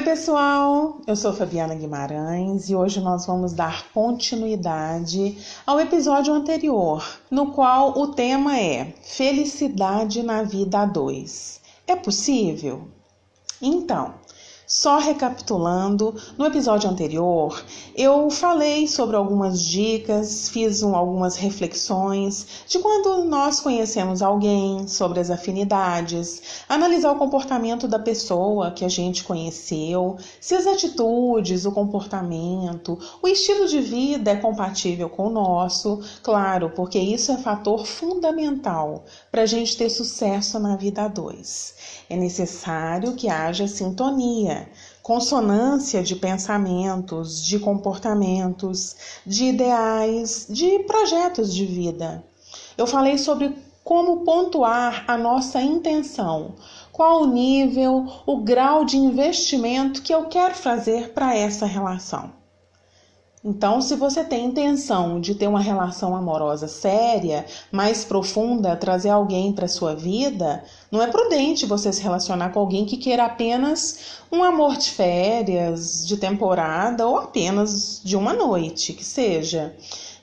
Oi, pessoal! Eu sou Fabiana Guimarães e hoje nós vamos dar continuidade ao episódio anterior, no qual o tema é Felicidade na Vida a dois. É possível? Então, só recapitulando, no episódio anterior eu falei sobre algumas dicas, fiz um, algumas reflexões de quando nós conhecemos alguém, sobre as afinidades, analisar o comportamento da pessoa que a gente conheceu, se as atitudes, o comportamento, o estilo de vida é compatível com o nosso, claro, porque isso é fator fundamental para a gente ter sucesso na vida a dois. É necessário que haja sintonia, consonância de pensamentos, de comportamentos, de ideais, de projetos de vida. Eu falei sobre como pontuar a nossa intenção, qual o nível, o grau de investimento que eu quero fazer para essa relação. Então, se você tem intenção de ter uma relação amorosa séria, mais profunda, trazer alguém para sua vida, não é prudente você se relacionar com alguém que queira apenas um amor de férias, de temporada ou apenas de uma noite, que seja.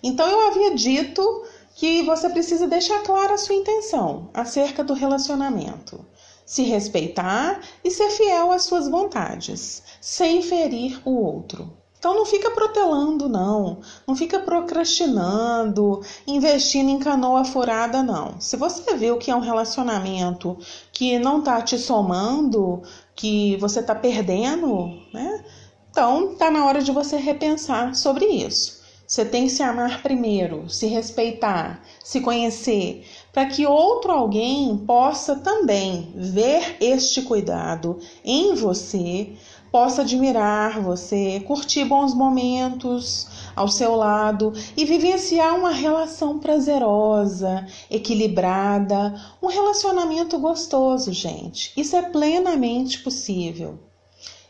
Então, eu havia dito que você precisa deixar clara a sua intenção acerca do relacionamento. Se respeitar e ser fiel às suas vontades, sem ferir o outro. Então não fica protelando, não. Não fica procrastinando, investindo em canoa furada, não. Se você viu que é um relacionamento que não tá te somando, que você tá perdendo, né? Então tá na hora de você repensar sobre isso. Você tem que se amar primeiro, se respeitar, se conhecer, para que outro alguém possa também ver este cuidado em você possa admirar você, curtir bons momentos ao seu lado e vivenciar uma relação prazerosa, equilibrada, um relacionamento gostoso, gente. Isso é plenamente possível.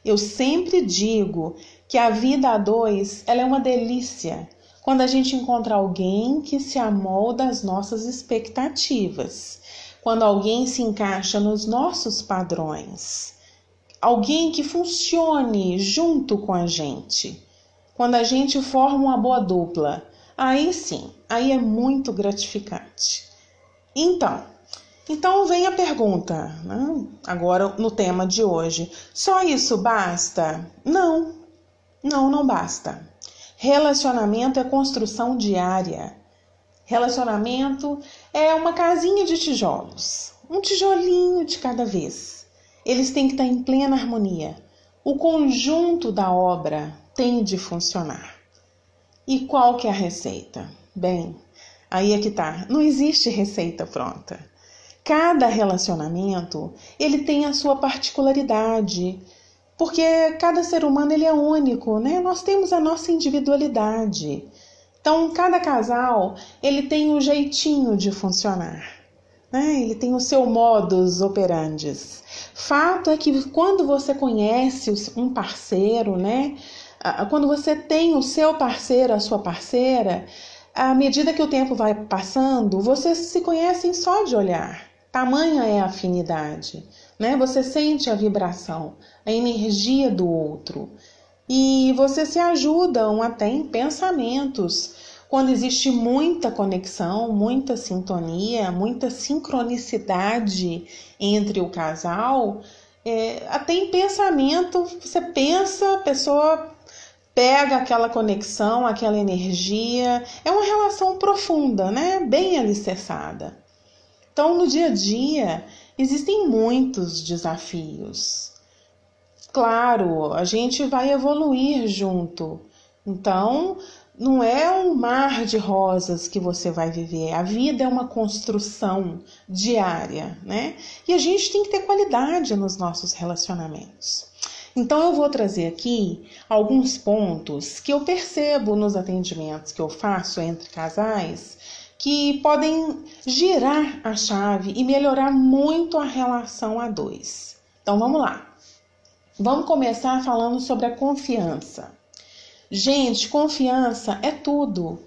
Eu sempre digo que a vida a dois ela é uma delícia quando a gente encontra alguém que se amolda às nossas expectativas, quando alguém se encaixa nos nossos padrões alguém que funcione junto com a gente. Quando a gente forma uma boa dupla, aí sim, aí é muito gratificante. Então, então vem a pergunta, né? agora no tema de hoje: só isso basta? Não, não, não basta. Relacionamento é construção diária. Relacionamento é uma casinha de tijolos, um tijolinho de cada vez eles têm que estar em plena harmonia. O conjunto da obra tem de funcionar. E qual que é a receita? Bem, aí é que tá. Não existe receita pronta. Cada relacionamento, ele tem a sua particularidade, porque cada ser humano ele é único, né? Nós temos a nossa individualidade. Então, cada casal, ele tem um jeitinho de funcionar, né? Ele tem o seu modus operandi. Fato é que quando você conhece um parceiro, né? Quando você tem o seu parceiro, a sua parceira, à medida que o tempo vai passando, vocês se conhecem só de olhar. Tamanha é a afinidade, né? Você sente a vibração, a energia do outro. E vocês se ajudam até em pensamentos quando existe muita conexão, muita sintonia, muita sincronicidade entre o casal, é, até em pensamento, você pensa, a pessoa pega aquela conexão, aquela energia, é uma relação profunda, né? Bem alicerçada. Então, no dia a dia, existem muitos desafios. Claro, a gente vai evoluir junto. Então, não é um mar de rosas que você vai viver. A vida é uma construção diária, né? E a gente tem que ter qualidade nos nossos relacionamentos. Então eu vou trazer aqui alguns pontos que eu percebo nos atendimentos que eu faço entre casais que podem girar a chave e melhorar muito a relação a dois. Então vamos lá. Vamos começar falando sobre a confiança. Gente, confiança é tudo.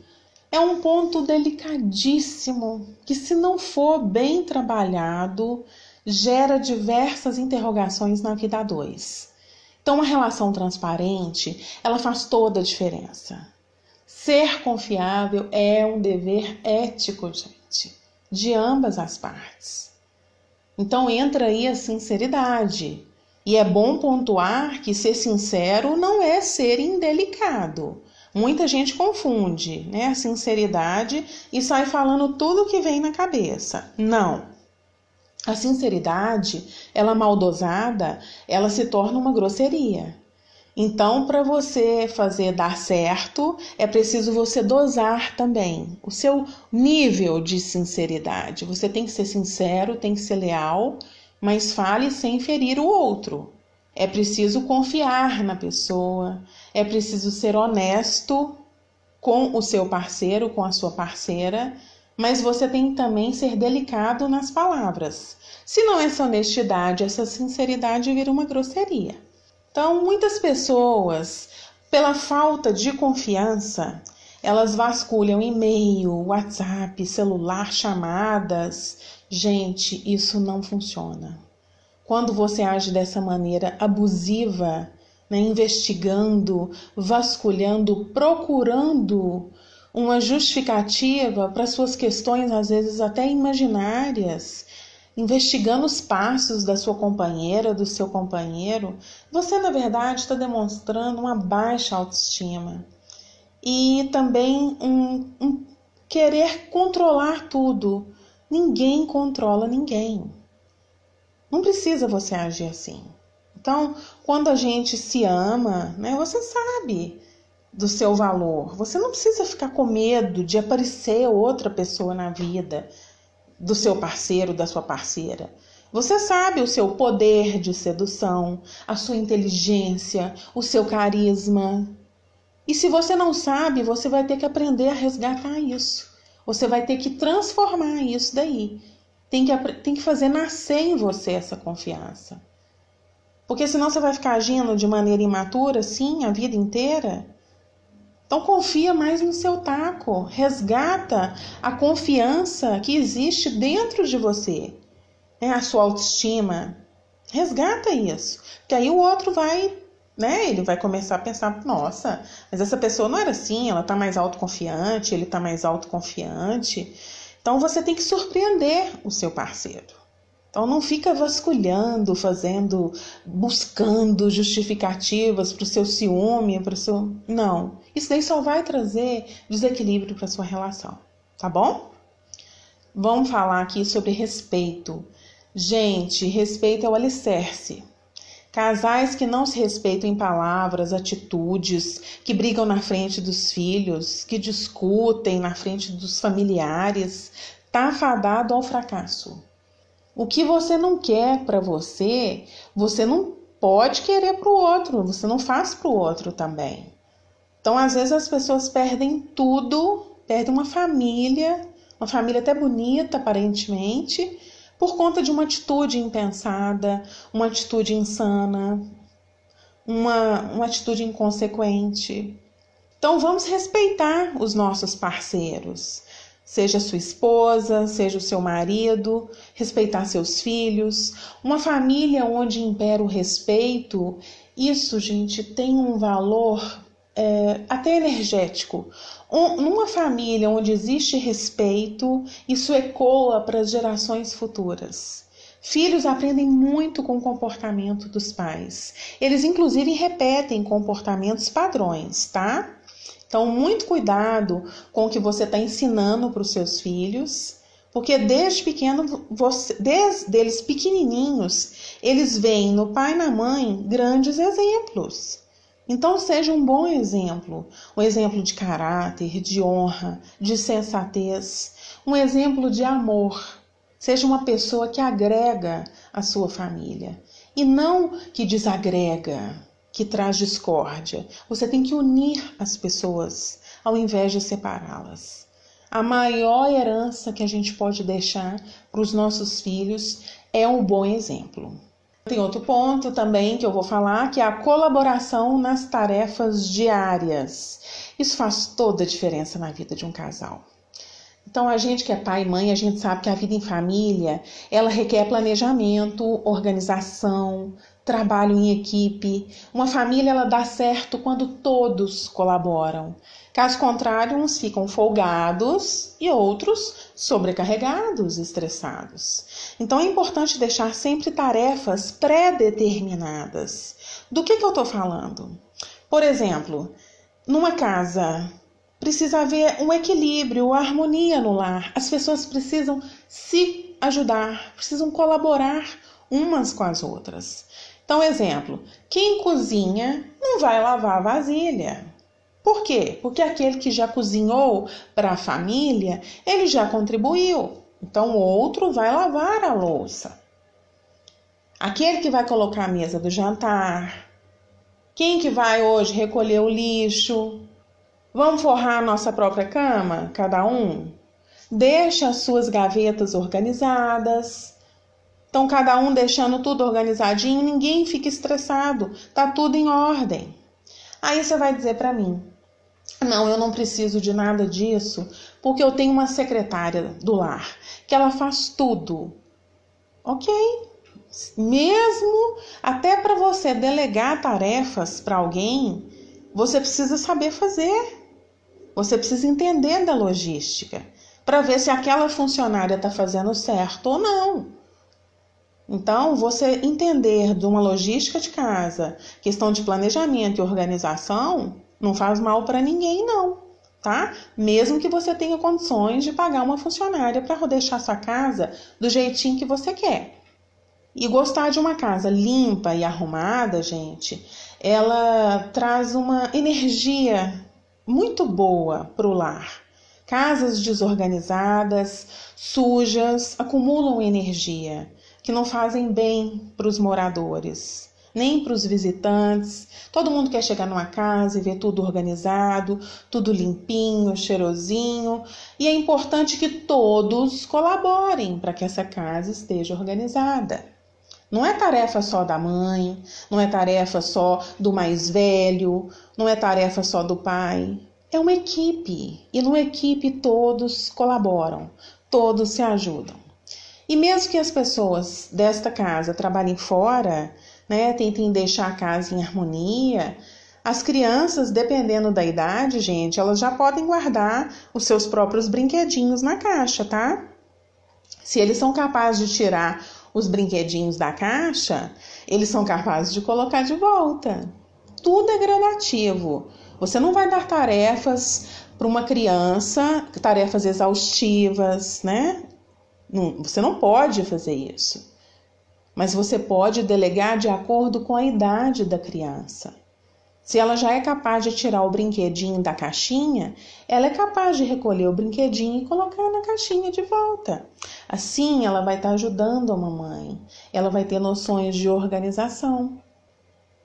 É um ponto delicadíssimo que, se não for bem trabalhado, gera diversas interrogações na vida a dois. Então, uma relação transparente, ela faz toda a diferença. Ser confiável é um dever ético, gente, de ambas as partes. Então, entra aí a sinceridade. E é bom pontuar que ser sincero não é ser indelicado. Muita gente confunde né, a sinceridade e sai falando tudo que vem na cabeça. Não. A sinceridade, ela mal dosada, ela se torna uma grosseria. Então, para você fazer dar certo, é preciso você dosar também o seu nível de sinceridade. Você tem que ser sincero, tem que ser leal, mas fale sem ferir o outro. É preciso confiar na pessoa, é preciso ser honesto com o seu parceiro, com a sua parceira, mas você tem que também ser delicado nas palavras. Se não essa honestidade, essa sinceridade vira uma grosseria. Então, muitas pessoas, pela falta de confiança, elas vasculham e-mail, WhatsApp, celular, chamadas. Gente, isso não funciona. Quando você age dessa maneira abusiva, né, investigando, vasculhando, procurando uma justificativa para suas questões, às vezes até imaginárias, investigando os passos da sua companheira, do seu companheiro, você na verdade está demonstrando uma baixa autoestima e também um, um querer controlar tudo. Ninguém controla ninguém. Não precisa você agir assim. Então, quando a gente se ama, né, você sabe do seu valor. Você não precisa ficar com medo de aparecer outra pessoa na vida do seu parceiro, da sua parceira. Você sabe o seu poder de sedução, a sua inteligência, o seu carisma. E se você não sabe, você vai ter que aprender a resgatar isso. Você vai ter que transformar isso daí. Tem que, tem que fazer nascer em você essa confiança. Porque senão você vai ficar agindo de maneira imatura, sim, a vida inteira. Então confia mais no seu taco, resgata a confiança que existe dentro de você, né? a sua autoestima. Resgata isso, que aí o outro vai, né? Ele vai começar a pensar, nossa, mas essa pessoa não era assim, ela tá mais autoconfiante, ele tá mais autoconfiante. Então você tem que surpreender o seu parceiro. Então não fica vasculhando, fazendo, buscando justificativas para o seu ciúme, para o seu. Não. Isso daí só vai trazer desequilíbrio para sua relação, tá bom? Vamos falar aqui sobre respeito. Gente, respeito é o alicerce. Casais que não se respeitam em palavras, atitudes, que brigam na frente dos filhos, que discutem na frente dos familiares, tá fadado ao fracasso. O que você não quer para você, você não pode querer para o outro, você não faz para o outro também. Então, às vezes as pessoas perdem tudo, perdem uma família, uma família até bonita aparentemente, por conta de uma atitude impensada, uma atitude insana, uma, uma atitude inconsequente. Então, vamos respeitar os nossos parceiros seja sua esposa, seja o seu marido, respeitar seus filhos, uma família onde impera o respeito, isso, gente, tem um valor é, até energético. Um, numa família onde existe respeito, isso ecoa para as gerações futuras. Filhos aprendem muito com o comportamento dos pais. Eles, inclusive, repetem comportamentos padrões, tá? Então, muito cuidado com o que você está ensinando para os seus filhos, porque desde pequeno, você, desde eles pequenininhos, eles veem no pai e na mãe grandes exemplos. Então, seja um bom exemplo, um exemplo de caráter, de honra, de sensatez, um exemplo de amor. Seja uma pessoa que agrega a sua família e não que desagrega que traz discórdia. Você tem que unir as pessoas ao invés de separá-las. A maior herança que a gente pode deixar para os nossos filhos é um bom exemplo. Tem outro ponto também que eu vou falar, que é a colaboração nas tarefas diárias. Isso faz toda a diferença na vida de um casal. Então, a gente que é pai e mãe, a gente sabe que a vida em família, ela requer planejamento, organização, trabalho em equipe. Uma família ela dá certo quando todos colaboram. Caso contrário, uns ficam folgados e outros sobrecarregados, estressados. Então é importante deixar sempre tarefas pré-determinadas. Do que, que eu estou falando? Por exemplo, numa casa precisa haver um equilíbrio, harmonia no lar. As pessoas precisam se ajudar, precisam colaborar umas com as outras. Então, exemplo: quem cozinha não vai lavar a vasilha. Por quê? Porque aquele que já cozinhou para a família, ele já contribuiu. Então, o outro vai lavar a louça. Aquele que vai colocar a mesa do jantar. Quem que vai hoje recolher o lixo? Vamos forrar a nossa própria cama, cada um? Deixa as suas gavetas organizadas. Então, cada um deixando tudo organizadinho, ninguém fica estressado, tá tudo em ordem. Aí você vai dizer para mim: não, eu não preciso de nada disso, porque eu tenho uma secretária do lar que ela faz tudo. Ok, mesmo até para você delegar tarefas para alguém, você precisa saber fazer. Você precisa entender da logística para ver se aquela funcionária está fazendo certo ou não. Então, você entender de uma logística de casa, questão de planejamento e organização, não faz mal para ninguém, não, tá? Mesmo que você tenha condições de pagar uma funcionária para deixar sua casa do jeitinho que você quer. E gostar de uma casa limpa e arrumada, gente, ela traz uma energia muito boa para o lar. Casas desorganizadas, sujas, acumulam energia que não fazem bem para os moradores, nem para os visitantes. Todo mundo quer chegar numa casa e ver tudo organizado, tudo limpinho, cheirosinho, e é importante que todos colaborem para que essa casa esteja organizada. Não é tarefa só da mãe, não é tarefa só do mais velho, não é tarefa só do pai. É uma equipe e numa equipe todos colaboram, todos se ajudam. E mesmo que as pessoas desta casa trabalhem fora, né, tentem deixar a casa em harmonia, as crianças, dependendo da idade, gente, elas já podem guardar os seus próprios brinquedinhos na caixa, tá? Se eles são capazes de tirar os brinquedinhos da caixa, eles são capazes de colocar de volta. Tudo é gradativo. Você não vai dar tarefas para uma criança, tarefas exaustivas, né? Não, você não pode fazer isso. Mas você pode delegar de acordo com a idade da criança. Se ela já é capaz de tirar o brinquedinho da caixinha, ela é capaz de recolher o brinquedinho e colocar na caixinha de volta. Assim, ela vai estar ajudando a mamãe, ela vai ter noções de organização.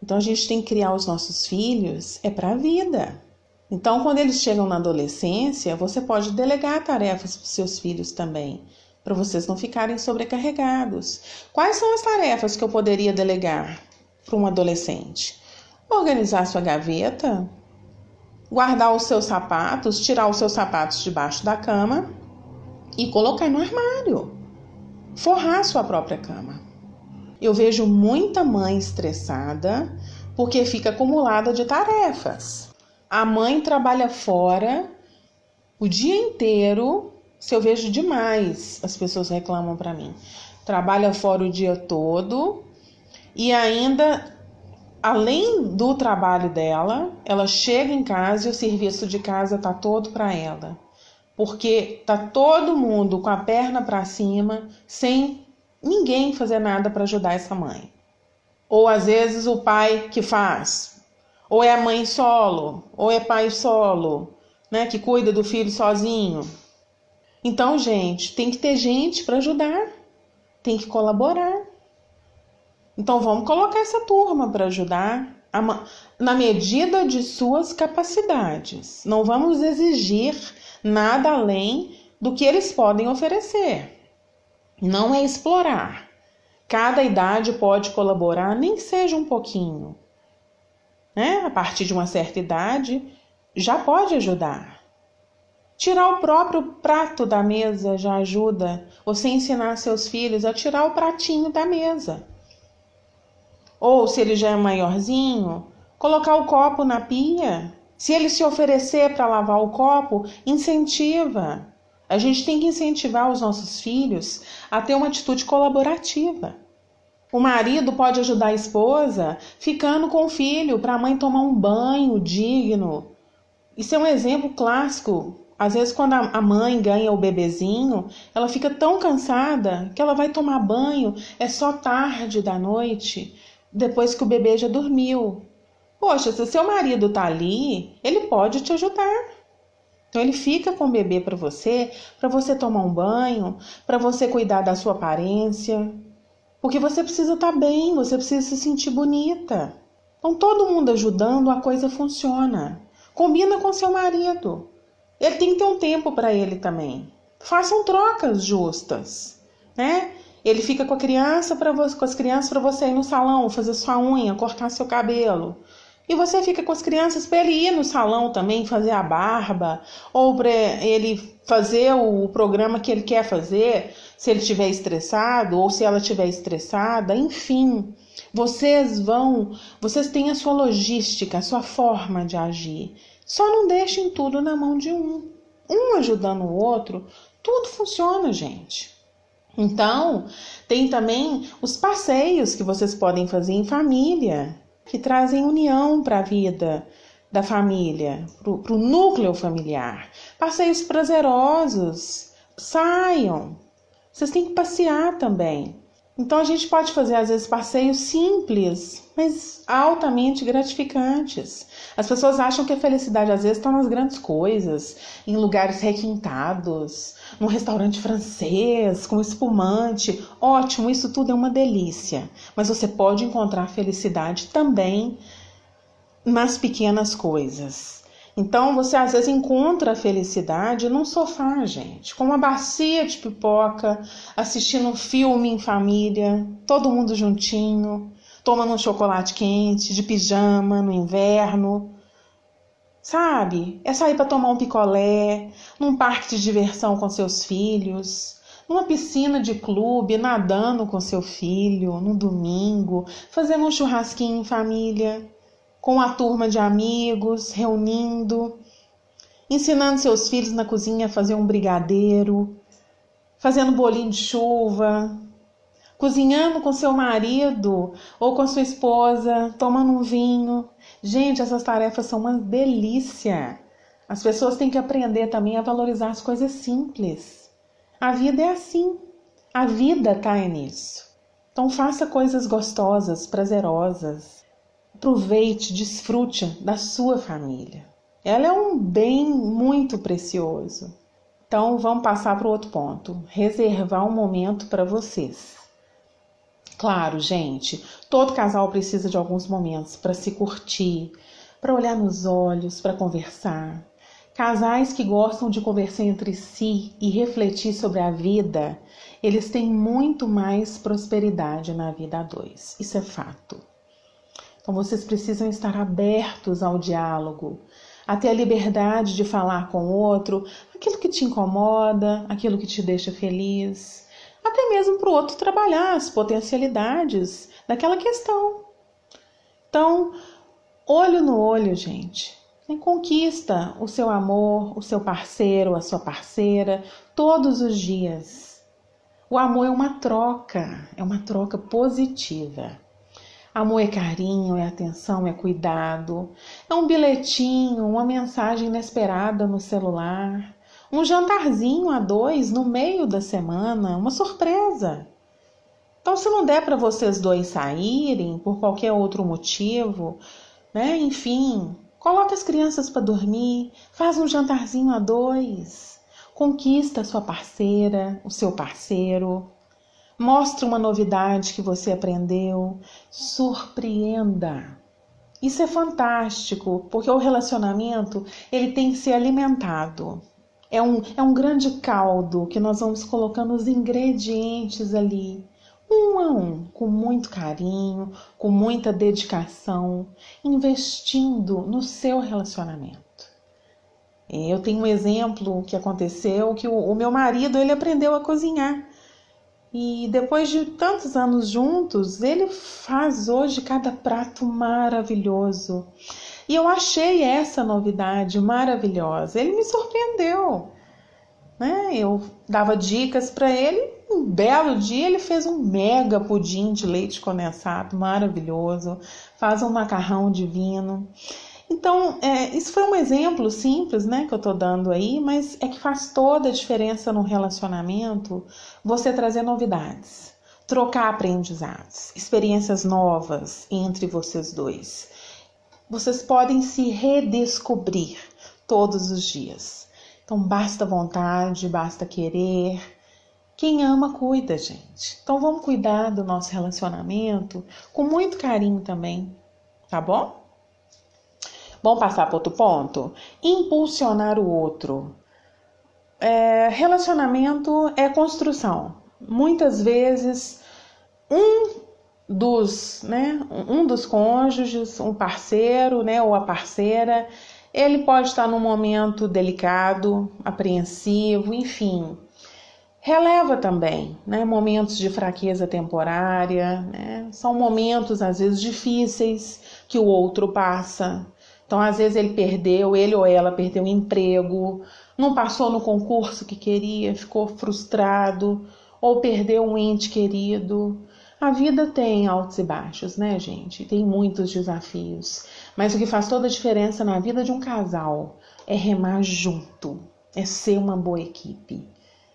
Então, a gente tem que criar os nossos filhos é para a vida. Então, quando eles chegam na adolescência, você pode delegar tarefas para os seus filhos também, para vocês não ficarem sobrecarregados. Quais são as tarefas que eu poderia delegar para um adolescente? Organizar sua gaveta, guardar os seus sapatos, tirar os seus sapatos debaixo da cama e colocar no armário. Forrar sua própria cama. Eu vejo muita mãe estressada porque fica acumulada de tarefas. A mãe trabalha fora o dia inteiro. Se eu vejo demais, as pessoas reclamam para mim. Trabalha fora o dia todo e ainda além do trabalho dela, ela chega em casa e o serviço de casa tá todo para ela porque tá todo mundo com a perna para cima, sem ninguém fazer nada para ajudar essa mãe. Ou às vezes o pai que faz, ou é a mãe solo, ou é pai solo, né, que cuida do filho sozinho. Então, gente, tem que ter gente para ajudar, tem que colaborar. Então, vamos colocar essa turma para ajudar na medida de suas capacidades. Não vamos exigir nada além do que eles podem oferecer. Não é explorar. Cada idade pode colaborar, nem seja um pouquinho. Né? A partir de uma certa idade, já pode ajudar. Tirar o próprio prato da mesa já ajuda. Você ensinar seus filhos a tirar o pratinho da mesa. Ou se ele já é maiorzinho, colocar o copo na pia. Se ele se oferecer para lavar o copo, incentiva. A gente tem que incentivar os nossos filhos a ter uma atitude colaborativa. O marido pode ajudar a esposa ficando com o filho para a mãe tomar um banho digno. Isso é um exemplo clássico. Às vezes, quando a mãe ganha o bebezinho, ela fica tão cansada que ela vai tomar banho, é só tarde da noite, depois que o bebê já dormiu. Poxa, se seu marido tá ali, ele pode te ajudar. Então ele fica com o bebê para você, para você tomar um banho, para você cuidar da sua aparência, porque você precisa estar tá bem, você precisa se sentir bonita. Então todo mundo ajudando, a coisa funciona. Combina com seu marido. Ele tem que ter um tempo para ele também. Façam trocas justas, né? Ele fica com a criança para com as crianças para você ir no salão, fazer sua unha, cortar seu cabelo. E você fica com as crianças para ele ir no salão também, fazer a barba, ou para ele fazer o programa que ele quer fazer, se ele estiver estressado ou se ela estiver estressada, enfim. Vocês vão, vocês têm a sua logística, a sua forma de agir. Só não deixem tudo na mão de um. Um ajudando o outro, tudo funciona, gente. Então, tem também os passeios que vocês podem fazer em família que trazem união para a vida da família, para o núcleo familiar. Passeios prazerosos, saiam. Vocês têm que passear também. Então a gente pode fazer às vezes passeios simples, mas altamente gratificantes. As pessoas acham que a felicidade às vezes está nas grandes coisas, em lugares requintados, num restaurante francês com espumante. Ótimo, isso tudo é uma delícia. Mas você pode encontrar felicidade também nas pequenas coisas. Então você às vezes encontra a felicidade num sofá, gente, com uma bacia de pipoca, assistindo um filme em família, todo mundo juntinho, tomando um chocolate quente, de pijama no inverno. Sabe? É sair para tomar um picolé, num parque de diversão com seus filhos, numa piscina de clube, nadando com seu filho, no domingo, fazendo um churrasquinho em família com a turma de amigos, reunindo, ensinando seus filhos na cozinha a fazer um brigadeiro, fazendo bolinho de chuva, cozinhando com seu marido ou com sua esposa, tomando um vinho. Gente, essas tarefas são uma delícia. As pessoas têm que aprender também a valorizar as coisas simples. A vida é assim. A vida está nisso. Então faça coisas gostosas, prazerosas. Aproveite, desfrute da sua família. Ela é um bem muito precioso. Então vamos passar para o outro ponto: reservar um momento para vocês. Claro, gente, todo casal precisa de alguns momentos para se curtir, para olhar nos olhos, para conversar. Casais que gostam de conversar entre si e refletir sobre a vida, eles têm muito mais prosperidade na vida a dois. Isso é fato. Então vocês precisam estar abertos ao diálogo, a ter a liberdade de falar com o outro aquilo que te incomoda, aquilo que te deixa feliz, até mesmo para o outro trabalhar as potencialidades daquela questão. Então, olho no olho, gente. Conquista o seu amor, o seu parceiro, a sua parceira, todos os dias. O amor é uma troca, é uma troca positiva. Amor é carinho, é atenção, é cuidado. É um bilhetinho, uma mensagem inesperada no celular. Um jantarzinho a dois no meio da semana, uma surpresa. Então, se não der para vocês dois saírem por qualquer outro motivo, né? Enfim, coloca as crianças para dormir, faz um jantarzinho a dois, conquista a sua parceira, o seu parceiro, Mostre uma novidade que você aprendeu, surpreenda. Isso é fantástico, porque o relacionamento ele tem que ser alimentado. É um, é um grande caldo que nós vamos colocando os ingredientes ali, um a um, com muito carinho, com muita dedicação, investindo no seu relacionamento. Eu tenho um exemplo que aconteceu que o, o meu marido ele aprendeu a cozinhar E depois de tantos anos juntos, ele faz hoje cada prato maravilhoso. E eu achei essa novidade maravilhosa. Ele me surpreendeu. Né? Eu dava dicas para ele. Um belo dia ele fez um mega pudim de leite condensado maravilhoso, faz um macarrão divino. Então, é, isso foi um exemplo simples né, que eu estou dando aí, mas é que faz toda a diferença no relacionamento você trazer novidades, trocar aprendizados, experiências novas entre vocês dois. Vocês podem se redescobrir todos os dias. Então, basta vontade, basta querer. Quem ama, cuida, gente. Então, vamos cuidar do nosso relacionamento com muito carinho também, tá bom? Vamos passar para outro ponto? Impulsionar o outro. É, relacionamento é construção. Muitas vezes, um dos, né, um dos cônjuges, um parceiro, né, ou a parceira, ele pode estar num momento delicado, apreensivo, enfim. Releva também, né, momentos de fraqueza temporária, né, são momentos às vezes difíceis que o outro passa, então, às vezes, ele perdeu, ele ou ela perdeu o emprego, não passou no concurso que queria, ficou frustrado, ou perdeu um ente querido. A vida tem altos e baixos, né, gente? Tem muitos desafios. Mas o que faz toda a diferença na vida de um casal é remar junto, é ser uma boa equipe.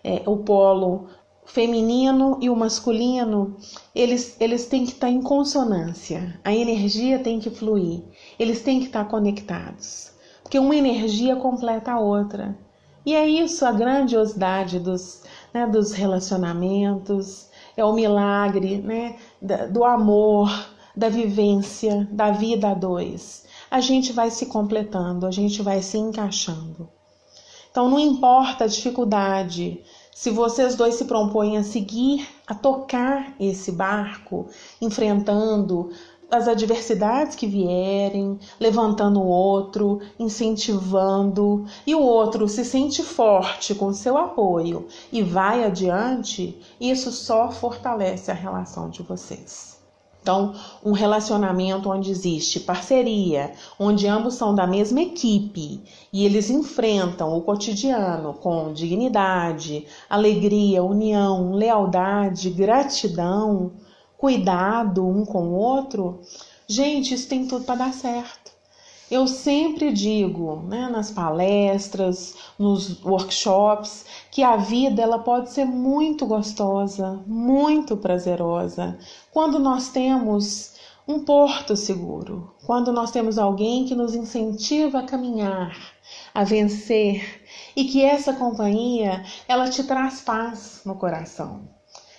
É o polo feminino e o masculino, eles, eles têm que estar em consonância. A energia tem que fluir. Eles têm que estar conectados. Porque uma energia completa a outra. E é isso a grandiosidade dos, né, dos relacionamentos, é o milagre né, do amor, da vivência, da vida a dois. A gente vai se completando, a gente vai se encaixando. Então não importa a dificuldade, se vocês dois se propõem a seguir, a tocar esse barco, enfrentando as adversidades que vierem, levantando o outro, incentivando, e o outro se sente forte com seu apoio e vai adiante, isso só fortalece a relação de vocês. Então, um relacionamento onde existe parceria, onde ambos são da mesma equipe e eles enfrentam o cotidiano com dignidade, alegria, união, lealdade, gratidão, cuidado um com o outro, gente, isso tem tudo para dar certo. Eu sempre digo, né, nas palestras, nos workshops, que a vida ela pode ser muito gostosa, muito prazerosa, quando nós temos um porto seguro, quando nós temos alguém que nos incentiva a caminhar, a vencer e que essa companhia ela te traz paz no coração.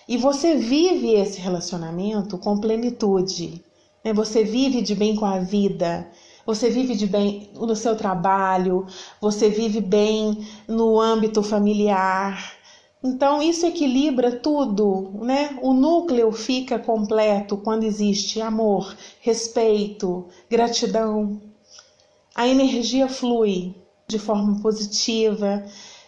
E você vive esse relacionamento com plenitude. Né? Você vive de bem com a vida, você vive de bem no seu trabalho, você vive bem no âmbito familiar. Então isso equilibra tudo, né? O núcleo fica completo quando existe amor, respeito, gratidão. A energia flui de forma positiva,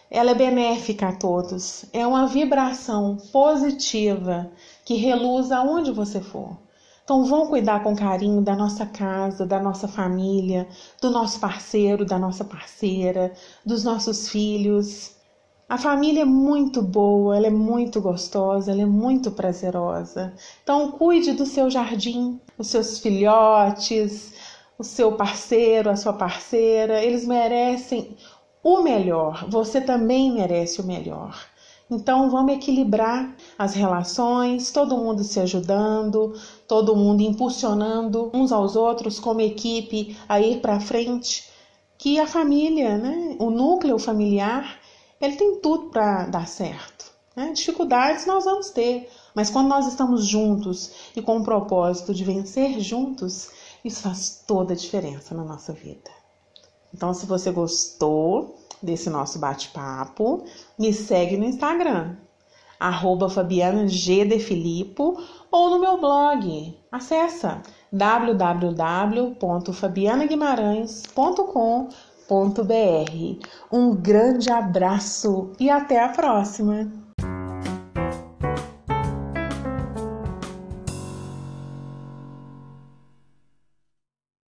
ela é benéfica a todos. É uma vibração positiva que reluz aonde você for. Então, vão cuidar com carinho da nossa casa, da nossa família, do nosso parceiro, da nossa parceira, dos nossos filhos. A família é muito boa, ela é muito gostosa, ela é muito prazerosa. Então, cuide do seu jardim, os seus filhotes, o seu parceiro, a sua parceira, eles merecem o melhor. Você também merece o melhor. Então vamos equilibrar as relações, todo mundo se ajudando, todo mundo impulsionando uns aos outros como equipe a ir para frente, que a família, né, o núcleo familiar, ele tem tudo para dar certo. Né? Dificuldades nós vamos ter, mas quando nós estamos juntos e com o propósito de vencer juntos, isso faz toda a diferença na nossa vida. Então, se você gostou, desse nosso bate-papo, me segue no Instagram, arroba Fabiana G. De Filippo, ou no meu blog. Acesse www.fabianaguimarães.com.br. Um grande abraço e até a próxima!